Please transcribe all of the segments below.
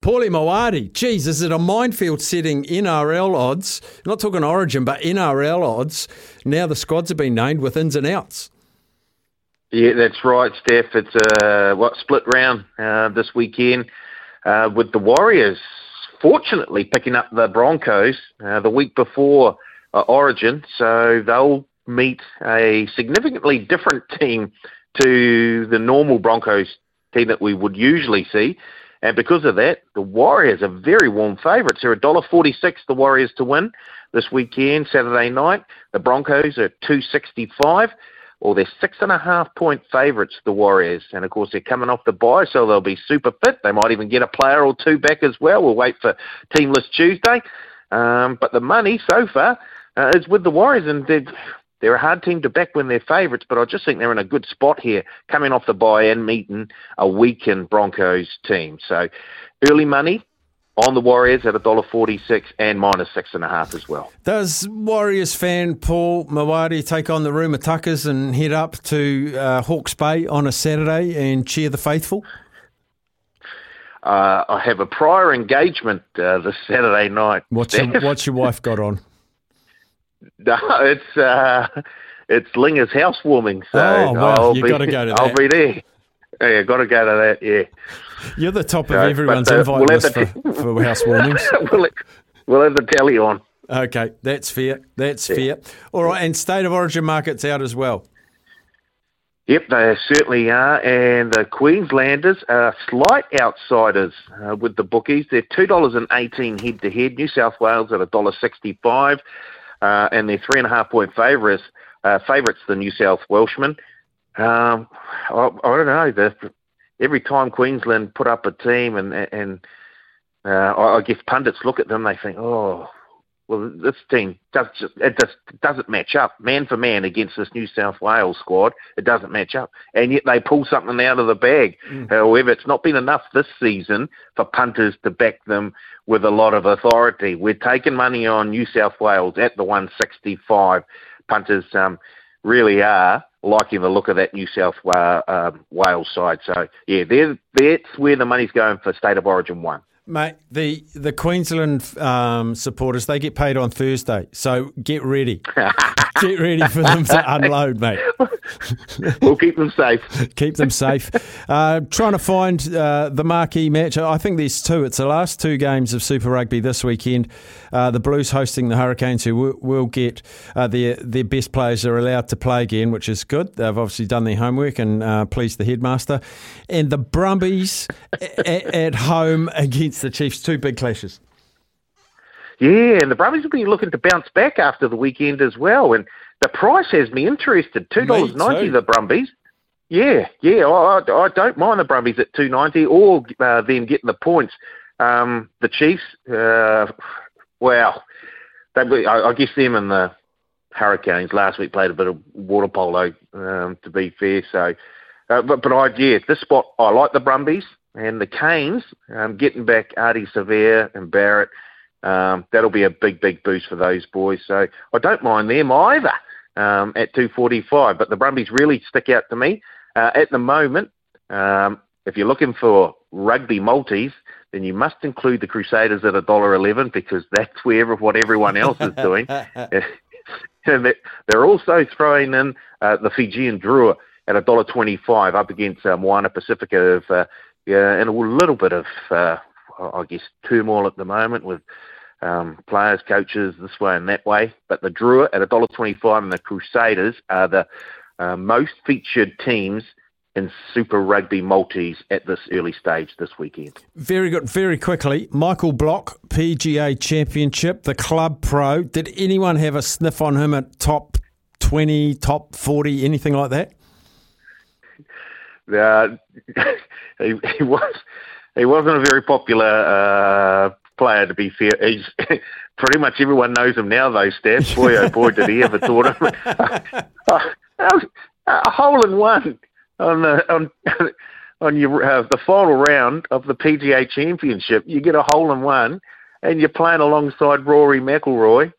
Paulie Maoate, geez, is it a minefield setting NRL odds? Not talking Origin, but NRL odds. Now the squads have been named with ins and outs. Yeah, that's right, Steph. It's a what split round uh, this weekend uh, with the Warriors fortunately picking up the Broncos uh, the week before uh, Origin, so they'll meet a significantly different team to the normal Broncos team that we would usually see. And because of that, the Warriors are very warm favourites. They're $1.46 the Warriors to win this weekend, Saturday night. The Broncos are 265 or they're six and a half point favourites, the Warriors. And of course, they're coming off the bye, so they'll be super fit. They might even get a player or two back as well. We'll wait for Team List Tuesday. Um, but the money so far uh, is with the Warriors, and they're, a hard team to back when they're favourites, but I just think they're in a good spot here, coming off the bye and meeting a weakened Broncos team. So early money, on the Warriors at $1.46 and minus six and a half as well. Does Warriors fan Paul Maoate take on the Rumetuckers and head up to uh, Hawke's Bay on a Saturday and cheer the faithful? Uh, I have a prior engagement uh, this Saturday night. What's your, what's your wife got on? No, it's uh, it's Linger's housewarming. So oh, I'll you be, got to go to that. I'll be there. Yeah, got to go to that. Yeah. You're the top of So, everyone's uh, invite we'll list for, for housewarmings. we'll, we'll have the tally on. Okay, that's fair. That's fair. All right, and state of origin markets out as well. Yep, they certainly are. And the Queenslanders are slight outsiders uh, with the bookies. They're $2.18 head to head. New South Wales at $1.65. Uh, and they're three and a half point favourites. Uh, favourites, the New South Welshmen. Um, I, I don't know. The, every time Queensland put up a team, and and uh, I, I guess pundits look at them, they think, oh, well, this team does just, it just doesn't match up man for man against this New South Wales squad. It doesn't match up, and yet they pull something out of the bag. However, it's not been enough this season for punters to back them with a lot of authority. We're taking money on New South Wales at the 165. Punters um, really are liking the look of that New South Wa- um, Wales side. So yeah, they're, that's where the money's going for State of Origin one. Mate, the, the Queensland um, supporters, they get paid on Thursday. So get ready. get ready for them to unload, mate. We'll keep them safe. Keep them safe. Uh, trying to find uh, the marquee match. I think there's two. It's the last two games of Super Rugby this weekend. Uh, the Blues hosting the Hurricanes, who will, will get uh, their their best players are allowed to play again, which is good. They've obviously done their homework and uh, pleased the headmaster. And the Brumbies at, at home against the Chiefs. Two big clashes. Yeah, and the Brumbies will be looking to bounce back after the weekend as well. And the price has me interested. Two dollars ninety. The Brumbies. Yeah, yeah. I, I, don't mind the Brumbies at two ninety, or uh, them getting the points. Um, the Chiefs. Uh, well, they, I, I guess them and the Hurricanes last week played a bit of water polo. Um, to be fair, so. Uh, but but I yeah, this spot I like the Brumbies and the Canes. Um, getting back Ardie Savea and Barrett. Um, that'll be a big, big boost for those boys. So I don't mind them either um, at 245. But the Brumbies really stick out to me uh, at the moment. Um, if you're looking for rugby multis, then you must include the Crusaders at $1.11 because that's where what everyone else is doing. they're also throwing in uh, the Fijian Drua at $1.25 up against uh, Moana Pacifica of, uh, yeah, and a little bit of, uh, I guess, turmoil at the moment with um, players, coaches this way and that way. But the Drua at $1.25 and the Crusaders are the uh, most featured teams in Super Rugby multis at this early stage this weekend. Very good. Very quickly, Michael Block, PGA Championship, the Club Pro. Did anyone have a sniff on him at top 20, top 40, anything like that? Uh, he, he was he wasn't a very popular uh, player to be fair. He's pretty much everyone knows him now. Those stats, boy oh boy, did he ever thought of a hole in one on the on on your uh, the final round of the PGA Championship. You get a hole in one, and you're playing alongside Rory McIlroy,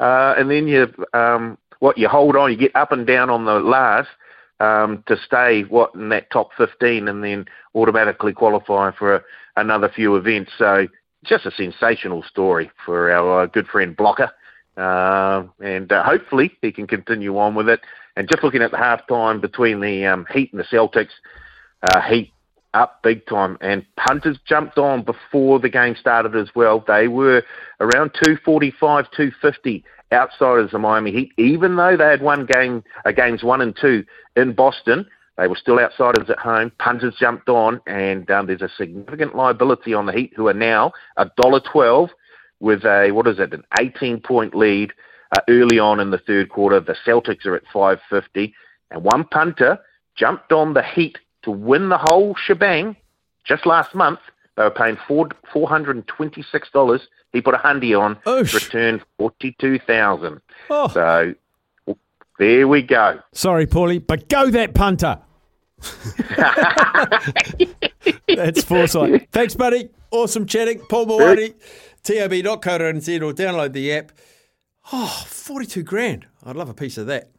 uh, and then you um, what you hold on, you get up and down on the last um, to stay what in that top 15, and then automatically qualify for a, another few events. So just a sensational story for our uh, good friend Blocker. Uh, and uh, hopefully he can continue on with it. And just looking at the half time between the um, Heat and the Celtics, uh, Heat up big time, and punters jumped on before the game started as well. They were around 245, 250 outsiders of Miami Heat, even though they had won game uh, games one and two in Boston. They were still outsiders at home. Punters jumped on, and um, there's a significant liability on the Heat, who are now a dollar twelve with a what is it, an 18 point lead uh, early on in the third quarter. The Celtics are at 550, and one punter jumped on the Heat to win the whole shebang just last month. They were paying four four hundred and twenty six dollars. He put a hundy on, Oosh. returned forty two thousand. Oh. So there we go. Sorry, Paulie, but go that punter. That's foresight. Thanks, buddy. Awesome chatting. Paul Maoate, tab.co.nz or download the app. Oh, 42 grand. I'd love a piece of that.